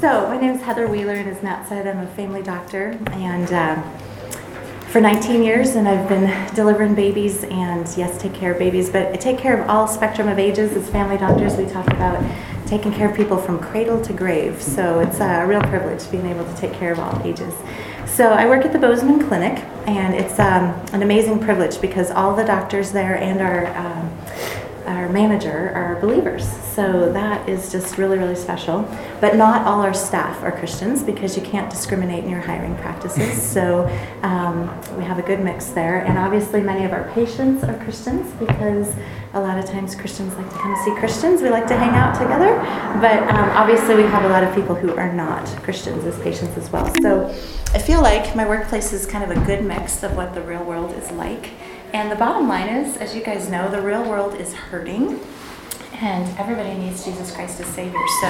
So, my name is Heather Wheeler, and as Matt said, I'm a family doctor, and um, for 19 years, and I've been delivering babies and, yes, take care of babies, but I take care of all spectrum of ages. As family doctors, we talk about taking care of people from cradle to grave, so it's a real privilege being able to take care of all ages. So, I work at the Bozeman Clinic, and it's um, an amazing privilege because all the doctors there and our um, our manager are believers. So that is just really, really special. But not all our staff are Christians because you can't discriminate in your hiring practices. So um, we have a good mix there. And obviously, many of our patients are Christians because a lot of times Christians like to come see Christians. We like to hang out together. But um, obviously, we have a lot of people who are not Christians as patients as well. So I feel like my workplace is kind of a good mix of what the real world is like. And the bottom line is, as you guys know, the real world is hurting, and everybody needs Jesus Christ as Savior. So,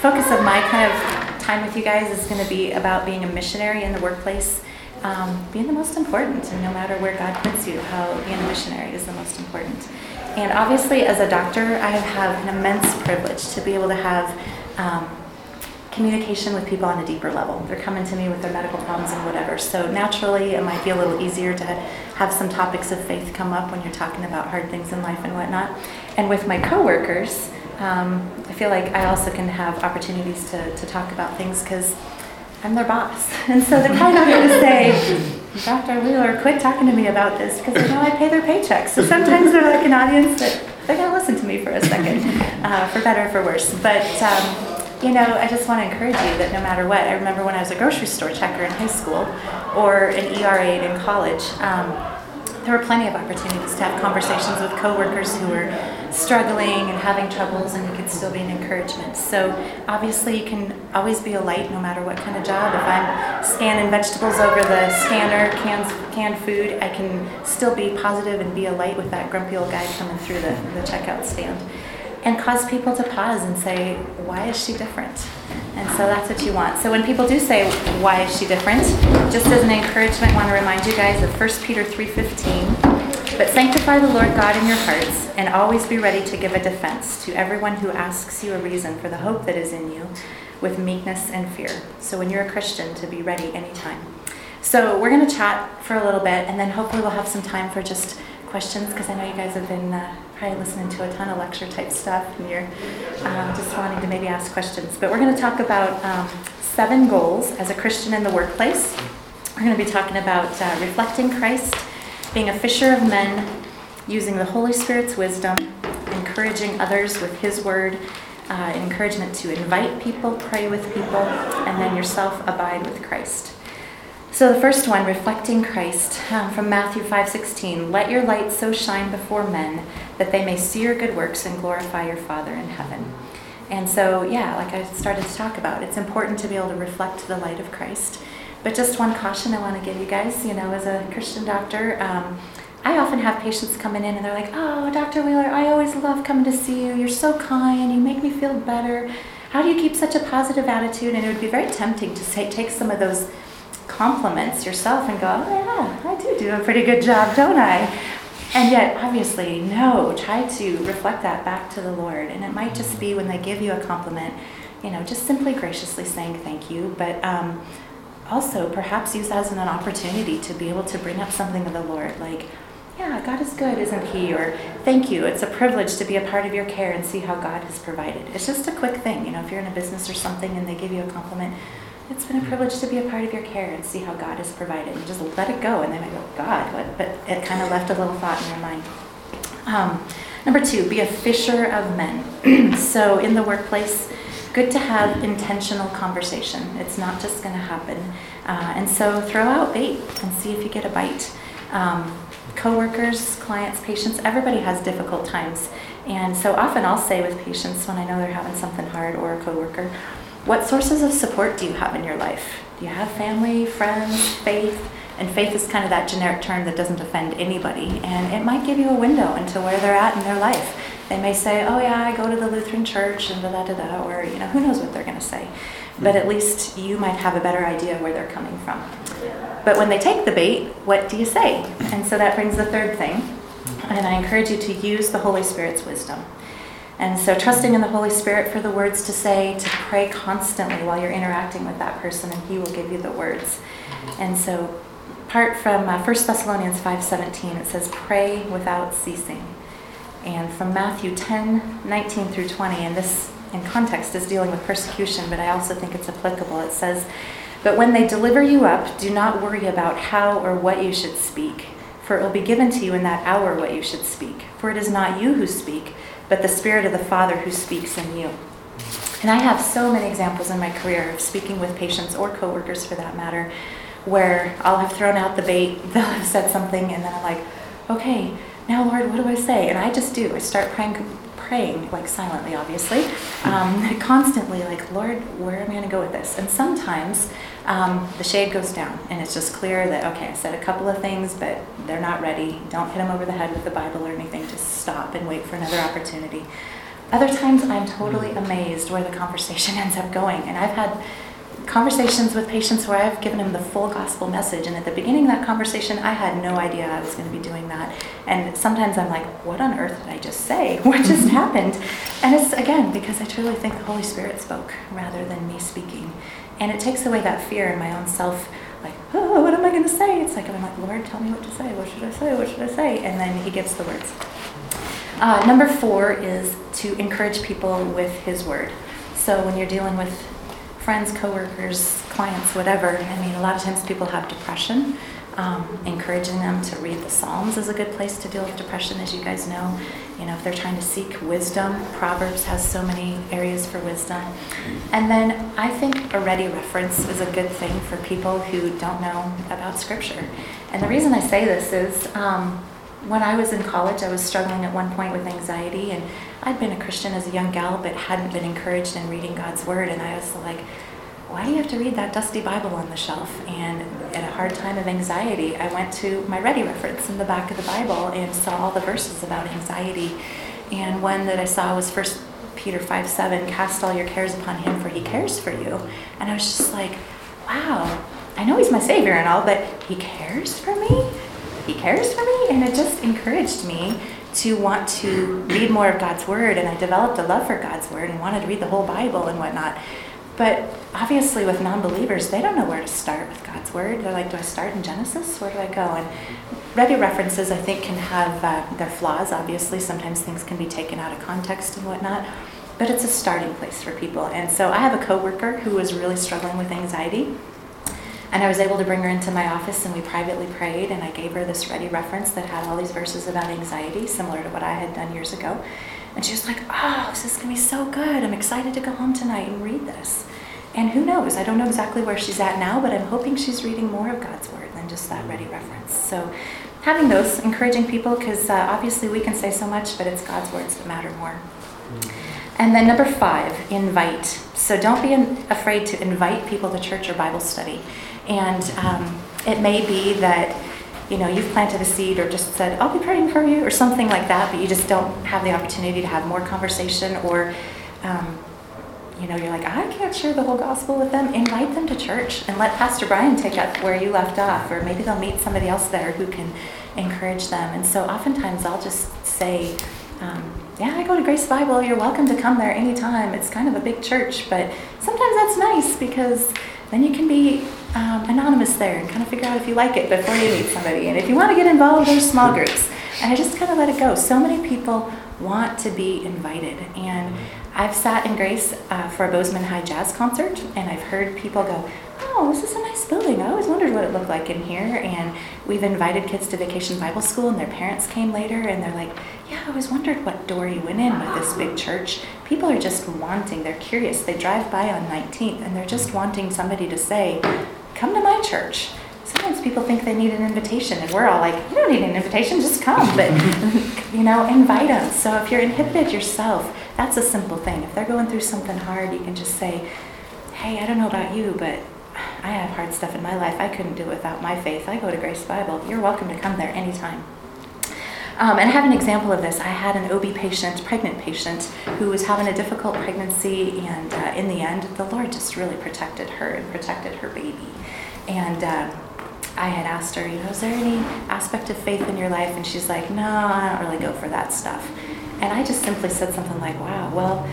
focus of my kind of time with you guys is going to be about being a missionary in the workplace, um, being the most important, and no matter where God puts you, how being a missionary is the most important. And obviously, as a doctor, I have an immense privilege to be able to have um, communication with people on a deeper level. They're coming to me with their medical problems and whatever. So naturally, it might be a little easier to have some topics of faith come up when you're talking about hard things in life and whatnot. And with my coworkers, um, I feel like I also can have opportunities to, to talk about things because I'm their boss. And so they're probably not going to say, Dr. Wheeler, quit talking to me about this because they know I pay their paychecks. So sometimes they're like an audience that they're going to listen to me for a second, uh, for better or for worse. But um, you know, I just want to encourage you that no matter what, I remember when I was a grocery store checker in high school or an ER aide in college, um, there were plenty of opportunities to have conversations with coworkers who were struggling and having troubles, and you could still be an encouragement. So obviously, you can always be a light no matter what kind of job. If I'm scanning vegetables over the scanner, cans, canned food, I can still be positive and be a light with that grumpy old guy coming through the, the checkout stand and cause people to pause and say, why is she different? And so that's what you want. So when people do say, why is she different? Just as an encouragement, I want to remind you guys of 1 Peter 3.15. But sanctify the Lord God in your hearts, and always be ready to give a defense to everyone who asks you a reason for the hope that is in you, with meekness and fear. So when you're a Christian, to be ready anytime. So we're going to chat for a little bit, and then hopefully we'll have some time for just questions, because I know you guys have been... Uh, probably listening to a ton of lecture type stuff and you're um, just wanting to maybe ask questions. But we're going to talk about um, seven goals as a Christian in the workplace. We're going to be talking about uh, reflecting Christ, being a fisher of men, using the Holy Spirit's wisdom, encouraging others with His word, uh, encouragement to invite people, pray with people, and then yourself abide with Christ. So the first one, reflecting Christ, um, from Matthew 5:16, "Let your light so shine before men that they may see your good works and glorify your Father in heaven." And so, yeah, like I started to talk about, it's important to be able to reflect the light of Christ. But just one caution I want to give you guys, you know, as a Christian doctor, um, I often have patients coming in and they're like, "Oh, Dr. Wheeler, I always love coming to see you. You're so kind. You make me feel better. How do you keep such a positive attitude?" And it would be very tempting to say, take some of those compliments yourself and go, oh yeah, I do do a pretty good job, don't I? And yet, obviously, no, try to reflect that back to the Lord. And it might just be when they give you a compliment, you know, just simply graciously saying thank you, but um, also perhaps use that as an opportunity to be able to bring up something of the Lord, like, yeah, God is good, isn't He? Or thank you. It's a privilege to be a part of your care and see how God has provided. It's just a quick thing, you know, if you're in a business or something and they give you a compliment, it's been a privilege to be a part of your care and see how God has provided. And just let it go, and they might go, God, what? But it kind of left a little thought in your mind. Um, number two, be a fisher of men. so in the workplace, good to have intentional conversation. It's not just going to happen. Uh, and so throw out bait and see if you get a bite. Um, coworkers, clients, patients, everybody has difficult times. And so often I'll say with patients when I know they're having something hard or a coworker, what sources of support do you have in your life? Do you have family, friends, faith? And faith is kind of that generic term that doesn't offend anybody. And it might give you a window into where they're at in their life. They may say, oh, yeah, I go to the Lutheran church and da da da da, or, you know, who knows what they're going to say. But at mm-hmm. least you might have a better idea where they're coming from. But when they take the bait, what do you say? And so that brings the third thing. And I encourage you to use the Holy Spirit's wisdom. And so, trusting in the Holy Spirit for the words to say, to pray constantly while you're interacting with that person, and He will give you the words. And so, part from uh, 1 Thessalonians 5:17, it says, "Pray without ceasing." And from Matthew 10, 19 through 20, and this in context is dealing with persecution, but I also think it's applicable. It says, But when they deliver you up, do not worry about how or what you should speak, for it will be given to you in that hour what you should speak. For it is not you who speak, but the Spirit of the Father who speaks in you. And I have so many examples in my career of speaking with patients or coworkers for that matter, where I'll have thrown out the bait, they'll have said something, and then I'm like, okay, now Lord, what do I say? And I just do. I start praying praying, like silently, obviously, um, constantly, like, Lord, where am I going to go with this? And sometimes um, the shade goes down, and it's just clear that, okay, I said a couple of things, but they're not ready. Don't hit them over the head with the Bible or anything. Just stop and wait for another opportunity. Other times, I'm totally amazed where the conversation ends up going. And I've had conversations with patients where I've given them the full gospel message. And at the beginning of that conversation, I had no idea I was going to be doing that. And sometimes I'm like, what on earth did I just say? What just happened? And it's, again, because I truly think the Holy Spirit spoke rather than me speaking. And it takes away that fear in my own self, like, oh, what am I going to say? It's like, I'm like, Lord, tell me what to say. What should I say? What should I say? And then He gives the words. Uh, number four is to encourage people with His word. So when you're dealing with friends, coworkers, clients, whatever. I mean, a lot of times people have depression. Um, encouraging them to read the Psalms is a good place to deal with depression, as you guys know. You know, if they're trying to seek wisdom, Proverbs has so many areas for wisdom. And then I think a ready reference is a good thing for people who don't know about Scripture. And the reason I say this is um, when I was in college, I was struggling at one point with anxiety, and I'd been a Christian as a young gal, but hadn't been encouraged in reading God's Word. And I was like, why do you have to read that dusty Bible on the shelf? And at a hard time of anxiety, I went to my Ready reference in the back of the Bible and saw all the verses about anxiety. And one that I saw was First Peter 5 7, cast all your cares upon him, for he cares for you. And I was just like, wow, I know he's my Savior and all, but he cares for me? He cares for me? And it just encouraged me to want to read more of God's Word, and I developed a love for God's Word and wanted to read the whole Bible and whatnot. But obviously, with non believers, they don't know where to start with God's Word. They're like, do I start in Genesis? Where do I go? And ready references, I think, can have uh, their flaws. Obviously, sometimes things can be taken out of context and whatnot. But it's a starting place for people. And so I have a coworker who was really struggling with anxiety and I was able to bring her into my office and we privately prayed and I gave her this ready reference that had all these verses about anxiety, similar to what I had done years ago. And she was like, Oh, this is going to be so good. I'm excited to go home tonight and read this. And who knows? I don't know exactly where she's at now, but I'm hoping she's reading more of God's Word than just that ready reference. So, having those, encouraging people, because uh, obviously we can say so much, but it's God's words that matter more. And then number five, invite. So don't be afraid to invite people to church or Bible study. And um, it may be that you know you've planted a seed or just said I'll be praying for you or something like that, but you just don't have the opportunity to have more conversation or um, you know you're like I can't share the whole gospel with them. Invite them to church and let Pastor Brian take up where you left off, or maybe they'll meet somebody else there who can encourage them. And so oftentimes I'll just say. Um, yeah, I go to Grace Bible. You're welcome to come there anytime. It's kind of a big church, but sometimes that's nice because then you can be um, anonymous there and kind of figure out if you like it before you meet somebody. And if you want to get involved, there's small groups. And I just kind of let it go. So many people want to be invited. And I've sat in Grace uh, for a Bozeman High Jazz concert, and I've heard people go, Oh, this is a nice building. I always wondered what it looked like in here. And we've invited kids to Vacation Bible School, and their parents came later, and they're like, Yeah, I always wondered what door you went in with this big church. People are just wanting, they're curious. They drive by on 19th, and they're just wanting somebody to say, come to my church. Sometimes people think they need an invitation, and we're all like, you don't need an invitation, just come. But, you know, invite them. So if you're inhibited yourself, that's a simple thing. If they're going through something hard, you can just say, hey, I don't know about you, but I have hard stuff in my life. I couldn't do it without my faith. I go to Grace Bible. You're welcome to come there anytime. Um, and I have an example of this. I had an OB patient, pregnant patient, who was having a difficult pregnancy, and uh, in the end, the Lord just really protected her and protected her baby. And uh, I had asked her, you know, is there any aspect of faith in your life? And she's like, no, I don't really go for that stuff. And I just simply said something like, wow, well,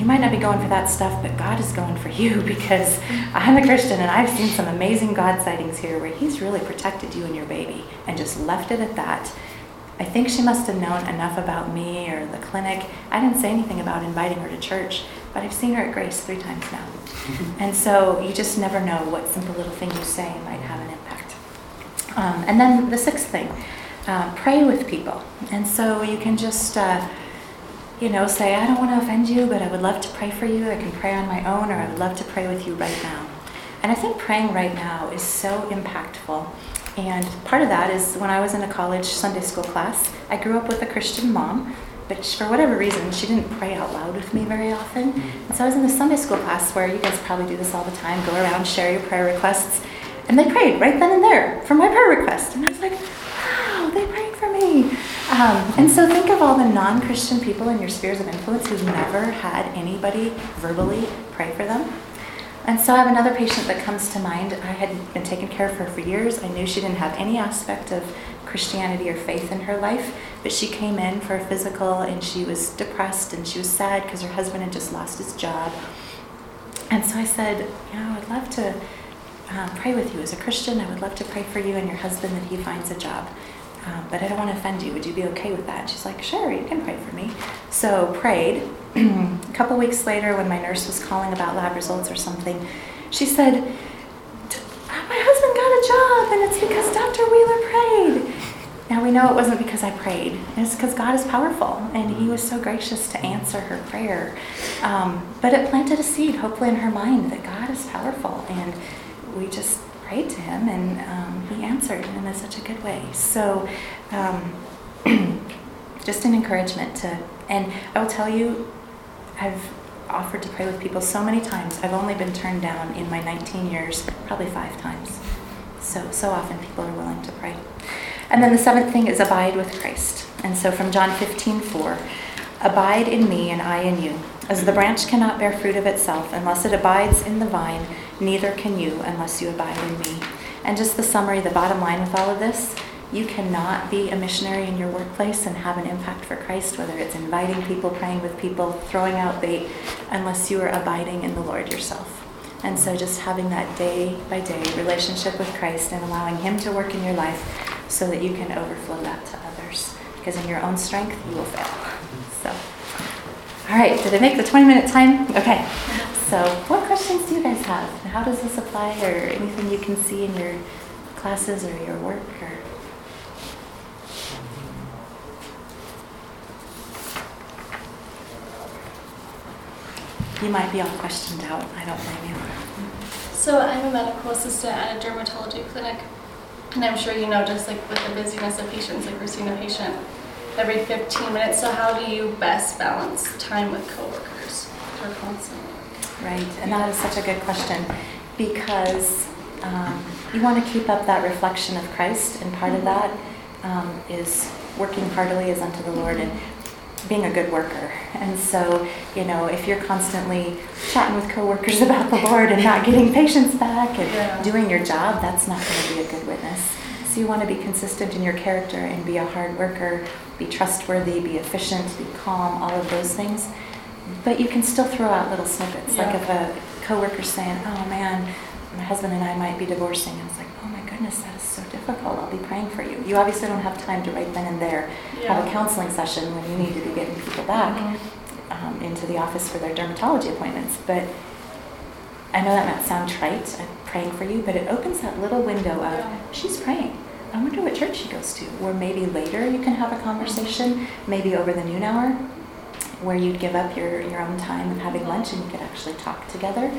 you might not be going for that stuff, but God is going for you because I'm a Christian and I've seen some amazing God sightings here where He's really protected you and your baby and just left it at that. I think she must have known enough about me or the clinic. I didn't say anything about inviting her to church, but I've seen her at Grace three times now. and so you just never know what simple little thing you say might have an impact. Um, and then the sixth thing uh, pray with people. And so you can just. Uh, you know, say, I don't want to offend you, but I would love to pray for you. I can pray on my own, or I would love to pray with you right now. And I think praying right now is so impactful. And part of that is when I was in a college Sunday school class, I grew up with a Christian mom, but for whatever reason, she didn't pray out loud with me very often. And so I was in the Sunday school class where you guys probably do this all the time go around, share your prayer requests. And they prayed right then and there for my prayer request. And I was like, wow, they prayed for me. Um, and so think of all the non Christian people in your spheres of influence who've never had anybody verbally pray for them. And so I have another patient that comes to mind. I had been taking care of her for years. I knew she didn't have any aspect of Christianity or faith in her life, but she came in for a physical and she was depressed and she was sad because her husband had just lost his job. And so I said, You know, I'd love to um, pray with you as a Christian. I would love to pray for you and your husband that he finds a job um, but I don't want to offend you. Would you be okay with that? she's like, sure, you can pray for me. So prayed. a couple weeks later, when my nurse was calling about lab results or something, she said, my husband got a job, and it's because Dr. Wheeler prayed. Now we know it wasn't because I prayed. It's because God is powerful, and He was so gracious to answer her prayer. Um, but it planted a seed, hopefully, in her mind that God is powerful, and we just prayed to him, and um, he answered in such a good way. So, um, just an encouragement to, and I will tell you, I've offered to pray with people so many times. I've only been turned down in my 19 years, probably five times. So, so often people are willing to pray. And then the seventh thing is abide with Christ. And so from John 15, 4, abide in me and I in you. As the branch cannot bear fruit of itself unless it abides in the vine, neither can you unless you abide in me. And just the summary, the bottom line with all of this, you cannot be a missionary in your workplace and have an impact for Christ, whether it's inviting people, praying with people, throwing out bait, unless you are abiding in the Lord yourself. And so just having that day by day relationship with Christ and allowing Him to work in your life so that you can overflow that to others. Because in your own strength, you will fail. So, all right, did I make the 20 minute time? Okay. So, what questions do you guys have? How does this apply, or anything you can see in your classes or your work? Or you might be all questioned out. I don't blame you. So, I'm a medical assistant at a dermatology clinic, and I'm sure you know, just like with the busyness of patients, like we're seeing a patient every 15 minutes. So, how do you best balance time with coworkers or constantly? Right, and that is such a good question because um, you want to keep up that reflection of Christ, and part of that um, is working heartily as unto the Lord and being a good worker. And so, you know, if you're constantly chatting with coworkers about the Lord and not getting patients back and yeah. doing your job, that's not going to be a good witness. So you want to be consistent in your character and be a hard worker, be trustworthy, be efficient, be calm, all of those things. But you can still throw out little snippets. Yeah. Like if a coworker's saying, "Oh man, my husband and I might be divorcing," and it's like, "Oh my goodness, that is so difficult. I'll be praying for you." You obviously don't have time to right then and there yeah. have a counseling session when you need to be getting people back mm-hmm. um, into the office for their dermatology appointments. But I know that might sound trite. I'm praying for you, but it opens that little window of yeah. she's praying. I wonder what church she goes to. Or maybe later you can have a conversation, maybe over the noon hour where you'd give up your, your own time and having lunch and you could actually talk together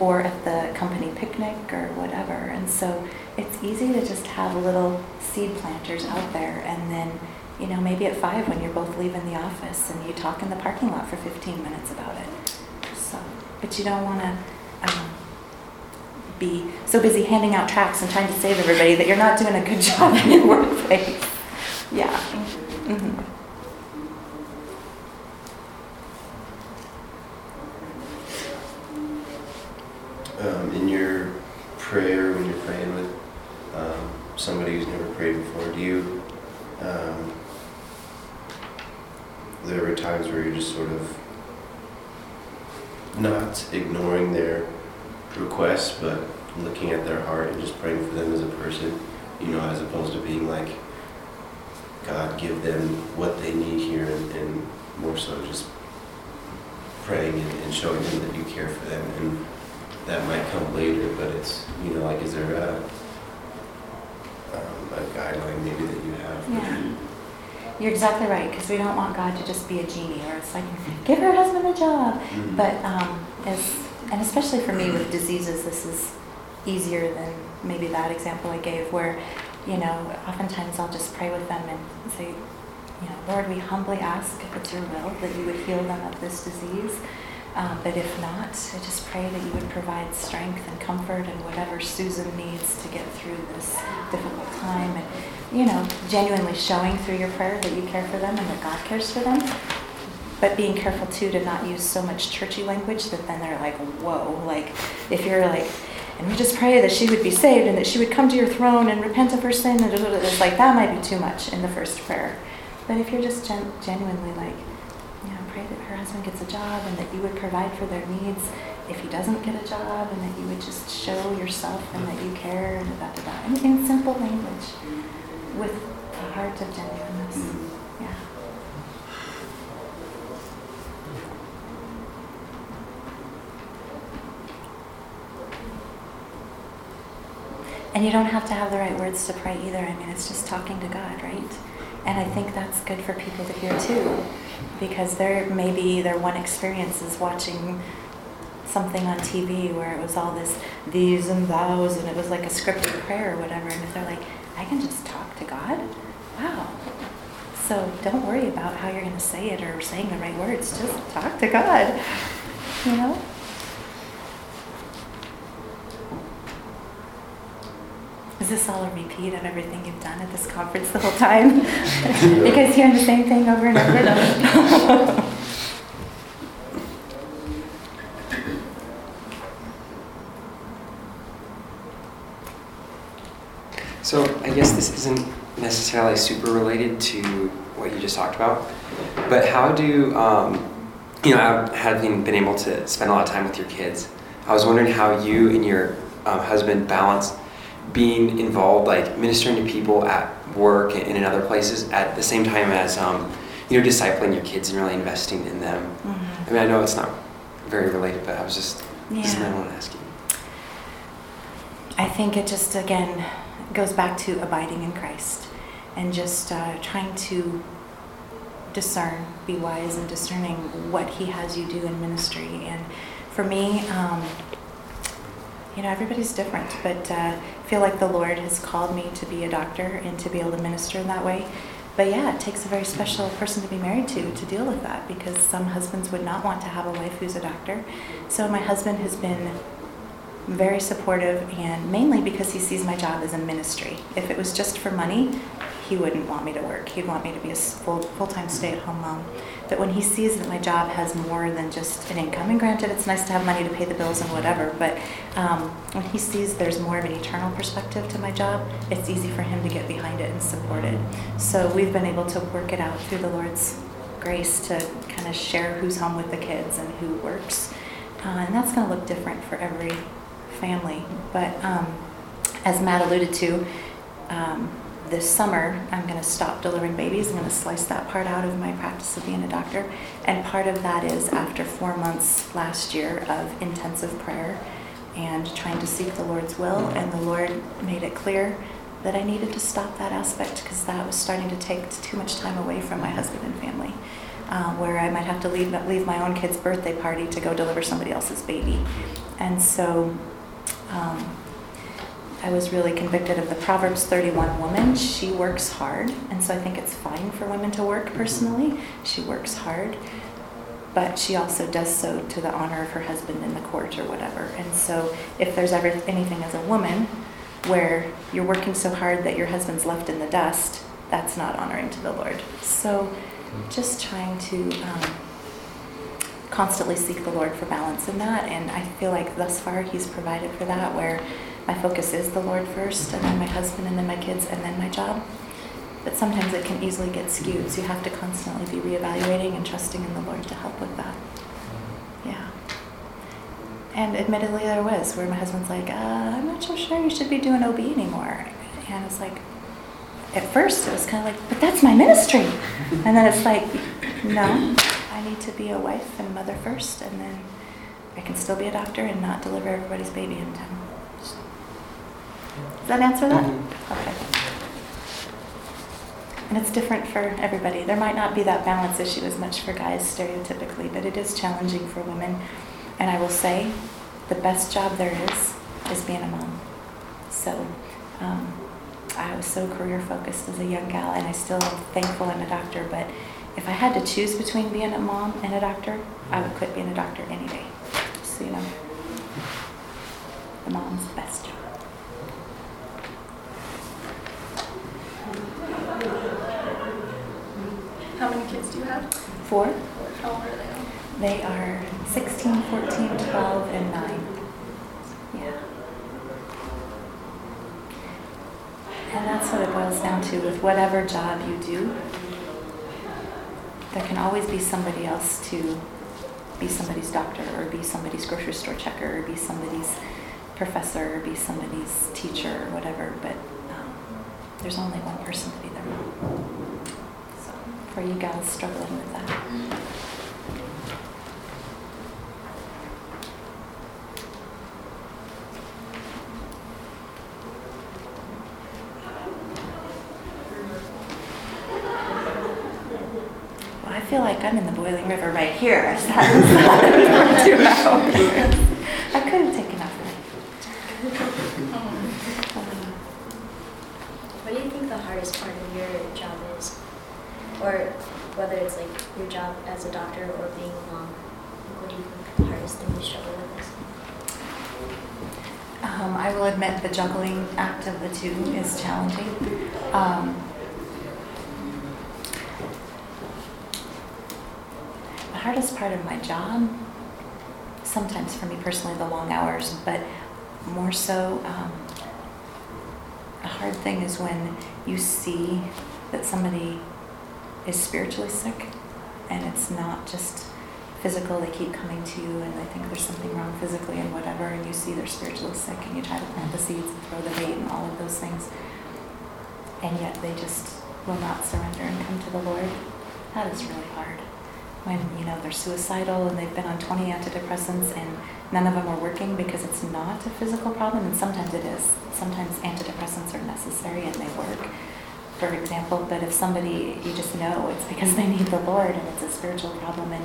or at the company picnic or whatever. And so it's easy to just have little seed planters out there and then, you know, maybe at five when you're both leaving the office and you talk in the parking lot for 15 minutes about it. So, but you don't want to um, be so busy handing out tracts and trying to save everybody that you're not doing a good job in your workplace. Yeah. Mm-hmm. Um, in your prayer when you're praying with um, somebody who's never prayed before, do you um, there were times where you're just sort of not ignoring their requests, but looking at their heart and just praying for them as a person, you know, as opposed to being like, God, give them what they need here, and, and more so just praying and, and showing them that you care for them. And that might come later, but it's, you know, like, is there a, um, a guideline maybe that you have? Yeah. You're exactly right, because we don't want God to just be a genie, or it's like, give her husband a job. Mhm. But um, as, and especially for me with diseases, this is easier than maybe that example I gave, where, you know, oftentimes I'll just pray with them and say, you know, Lord, we humbly ask if it's your will that you would heal them of this disease. Um, but if not, I just pray that you would provide strength and comfort and whatever Susan needs to get through this difficult time. And, you know, genuinely showing through your prayer that you care for them and that God cares for them. But being careful too to not use so much churchy language that then they're like, whoa. Like, if you're like, and we just pray that she would be saved and that she would come to your throne and repent of her sin, and it's like that might be too much in the first prayer. But if you're just gen- genuinely like, you know, pray that her husband gets a job and that you would provide for their needs if he doesn't get a job and that you would just show yourself and that you care and da da da. In, in simple language with a heart of genuineness. Mhm. Yeah. And you don't have to have the right words to pray either. I mean, it's just talking to God, right? And I think that's good for people to hear too, because there maybe their one experience is watching something on TV where it was all this these and thous, and it was like a scripted prayer or whatever. And if they're like, I can just talk to God, wow. So don't worry about how you're going to say it or saying the right words. Just talk to God, you know. Is this all a repeat of everything you've done at this conference the whole time? because hearing the same thing over and over. So I guess this isn't necessarily super related to what you just talked about, but how do um, you know, having been able to spend a lot of time with your kids, I was wondering how you and your um, husband balance being involved, like ministering to people at work and in other places, at the same time as um, you know, discipling your kids and really investing in them. Mhm. I mean, I know it's not very related, but I was just is what I want to ask you. I think it just, again, goes back to abiding in Christ and just uh, trying to discern, be wise and discerning what He has you do in ministry. And for me, um, you know, everybody's different, but uh, feel like the Lord has called me to be a doctor and to be able to minister in that way. But yeah, it takes a very special person to be married to to deal with that because some husbands would not want to have a wife who's a doctor. So my husband has been very supportive and mainly because he sees my job as a ministry. If it was just for money, he wouldn't want me to work. He'd want me to be a full, full-time stay-at-home mom. But when he sees that my job has more than just an income, and granted it's nice to have money to pay the bills and whatever, but um, when he sees there's more of an eternal perspective to my job, it's easy for him to get behind it and support it. So we've been able to work it out through the Lord's grace to kind of share who's home with the kids and who works. Uh, and that's going to look different for every family. But um, as Matt alluded to, um, this summer I'm going to stop delivering babies. I'm going to slice that part out of my practice of being a doctor. And part of that is after four months last year of intensive prayer and trying to seek the Lord's will. And the Lord made it clear that I needed to stop that aspect because that was starting to take too much time away from my husband and family. Uh, where I might have to leave, leave my own kid's birthday party to go deliver somebody else's baby. And so um, I was really convicted of the Proverbs 31 woman. She works hard, and so I think it's fine for women to work personally. She works hard, but she also does so to the honor of her husband in the court or whatever. And so if there's ever anything as a woman where you're working so hard that your husband's left in the dust, that's not honoring to the Lord. So just trying to um, constantly seek the Lord for balance in that. And I feel like thus far He's provided for that, where my focus is the Lord first, and then my husband, and then my kids, and then my job. but sometimes it can easily get skewed. So you have to constantly be reevaluating and trusting in the Lord to help with that. Yeah. And admittedly, there was where my husband's like, uh, I'm not so sure you should be doing OB anymore. And it's like, at first it was kind of like, but that's my ministry. And then it's like, no, I need to be a wife and mother first, and then I can still be a doctor and not deliver everybody's baby in time. Does that answer that? Mhm. Okay. And it's different for everybody. There might not be that balance issue as much for guys stereotypically, but it is challenging for women. And I will say, the best job there is is being a mom. So um, I was so career focused as a young gal, and I still am thankful I'm a doctor. But if I had to choose between being a mom and a doctor, I would quit being a doctor any day. So you know, the mom's best job. How many kids do you have? Four. How old are they? They are 16, 14, 12, and 9. Yeah. And that's what it boils down to with whatever job you do. There can always be somebody else to be somebody's doctor, or be somebody's grocery store checker, or be somebody's professor, or be somebody's teacher, or whatever. But um, there's only one person to be their So, for you guys struggling with that. I feel like I'm in the boiling river right here. I sat inside. I could have taken off. What do you think the hardest part of your job is? Or whether it's like your job as a doctor or being a mom? Like, what do you think the hardest thing you struggle with is? Admit the juggling act of the two is challenging. Um, the hardest part of my job, sometimes for me personally, the long hours, but more so, um, a hard thing is when you see that somebody is spiritually sick and it's not just physical, they keep coming to you and they think there's something wrong physically and whatever, and you see they're spiritually sick and you try to plant the seeds and throw the bait and all of those things. And yet they just will not surrender and come to the Lord. That is really hard. When, you know, they're suicidal and they've been on 20 antidepressants and none of them are working because it's not a physical problem, and sometimes it is. Sometimes antidepressants are necessary and they work for example, but if somebody, you just know it's because they need the Lord and it's a spiritual problem and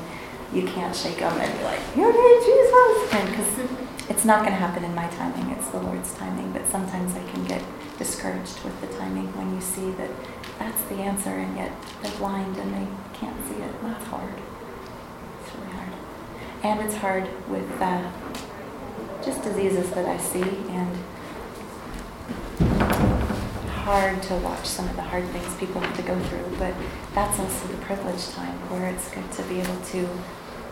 you can't shake them and be like, need Jesus. And because it's not going to happen in my timing, it's the Lord's timing. But sometimes I can get discouraged with the timing when you see that that's the answer and yet they're blind and they can't see it. That's hard. It's really hard. And it's hard with uh, just diseases that I see and hard to watch some of the hard things people have to go through, but that's also the privileged time where it's good to be able to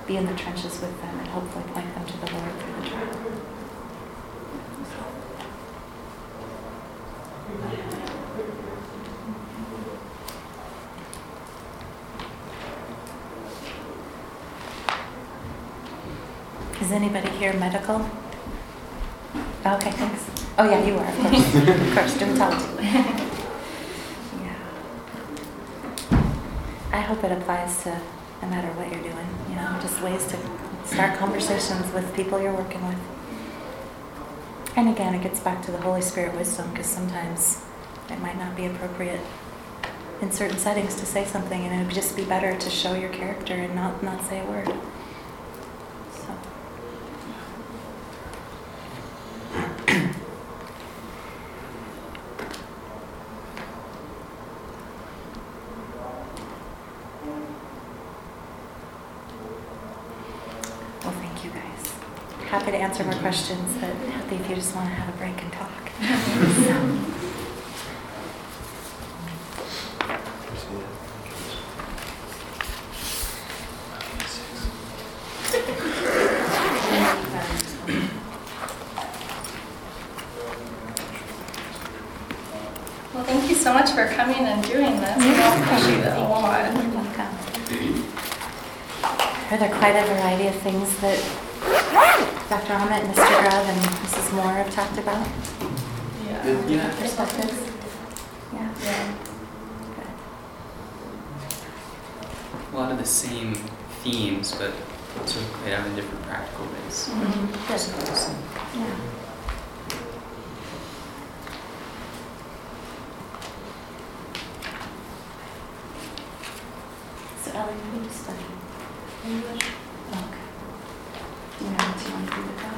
be in the trenches with them and hopefully point them to the Lord through the trial. Is anybody here medical? Okay, thanks. Oh, yeah, you are, of course. Of course, dermatology. Yeah. I hope it applies to no matter what you're doing, you know, just ways to start conversations with people you're working with. And again, it gets back to the Holy Spirit wisdom because sometimes it might not be appropriate in certain settings to say something and it would just be better to show your character and not, not say a word. So. Well, thank you guys. Happy to answer more questions, but happy if you just want to have a break and talk. Well, thank you so much for coming and doing this. You're I appreciate it a lot. You're welcome. Are there quite a variety of things that Dr. Ahmet, Mr. Grubb, and Mrs. Moore have talked about? Yeah. Yeah. Perspectives? Yeah. Yeah. Good. a lot of the same themes, but sort of played out in different practical ways. Mm-hmm. Yeah. So Ellie, what do you study? English. Okay. Do you know what you want to do with that?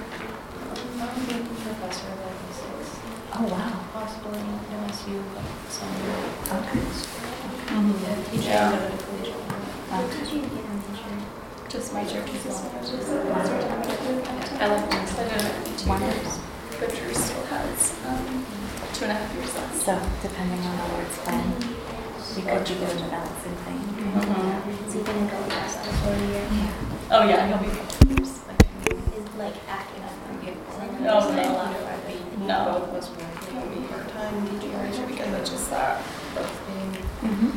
I'm going to be professor of linguistics, Oh, wow. possibly in MSU, but somewhere. Okay. Yeah, teaching Yeah. at a collegiate level. What did you get on major? Just my church as well. I like linguistics. Wonderful. But Drew still has um, two and a half years left. So depending on the Lord's plan, we could be doing the balancing thing. Mhm. Is he gonna go past the whole year? Yeah. Oh, yeah, he'll be Is like acting up. as a No, Is that no. allowed for the No. both was working on part-time teaching major because it's just that. both being Mhm.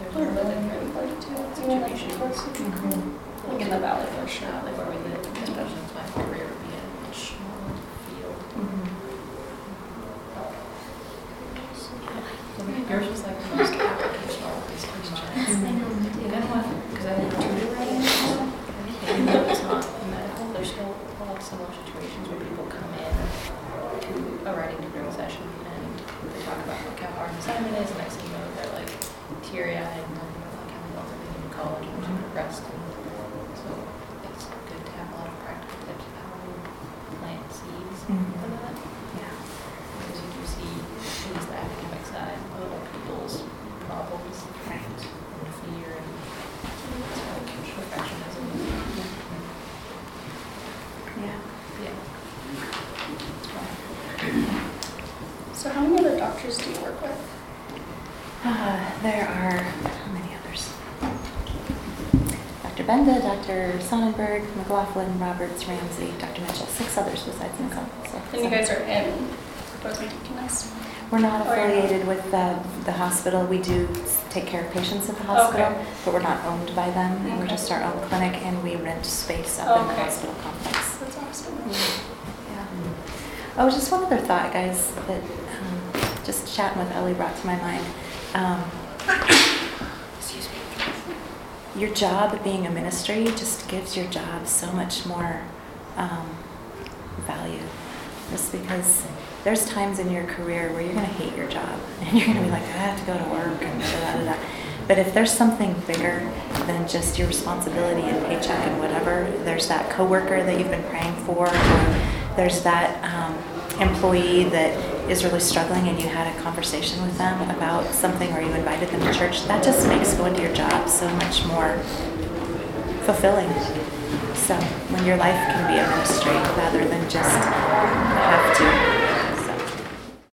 Hosting, but as we know, there's A little bit no different, like, too. It's a tradition. Like in the valley for sure. like where we live, especially since my career would be in a much smaller field. Mhm. Yours was like the most applicational of these questions. You know what? Because I didn't tutor right now. Even though it's not medical, there's still a lot of similar situations where people come in to a writing tutoring session and they talk about like how hard an assignment is, and next thing you know, they're like teary-eyed and like how well they're in college and they're progressed. And so it's good to have a lot of practical tips of how to plant seeds Mhm. for that. Yeah. Because you do see at least the academic side of people's problems Right. and fear and it's like perfectionism. Yeah. Yeah. So how many other doctors do you work with? Uh, there are, how many others? Dr. Dr. Sonnenberg, McLaughlin, Roberts, Ramsey, Dr. Mitchell, six others besides myself. So And you guys are in Bozeman Deaconess? We're not Oh, affiliated with the, the hospital. We do take care of patients at the hospital, Okay. but we're not owned by them. We're just our own clinic and we rent space up in the hospital complex. That's awesome. Yeah. Oh, just one other thought, guys, that um, just chatting with Ellie brought to my mind. Um. Your job being a ministry just gives your job so much more um, value. Just because there's times in your career where you're going to hate your job and you're going to be like, I have to go to work and da da da. But if there's something bigger than just your responsibility and paycheck and whatever, there's that coworker that you've been praying for, or there's that um, employee that is really struggling and you had a conversation with them about something or you invited them to church, that just makes going to your job so much more fulfilling. So when your life can be a ministry rather than just have to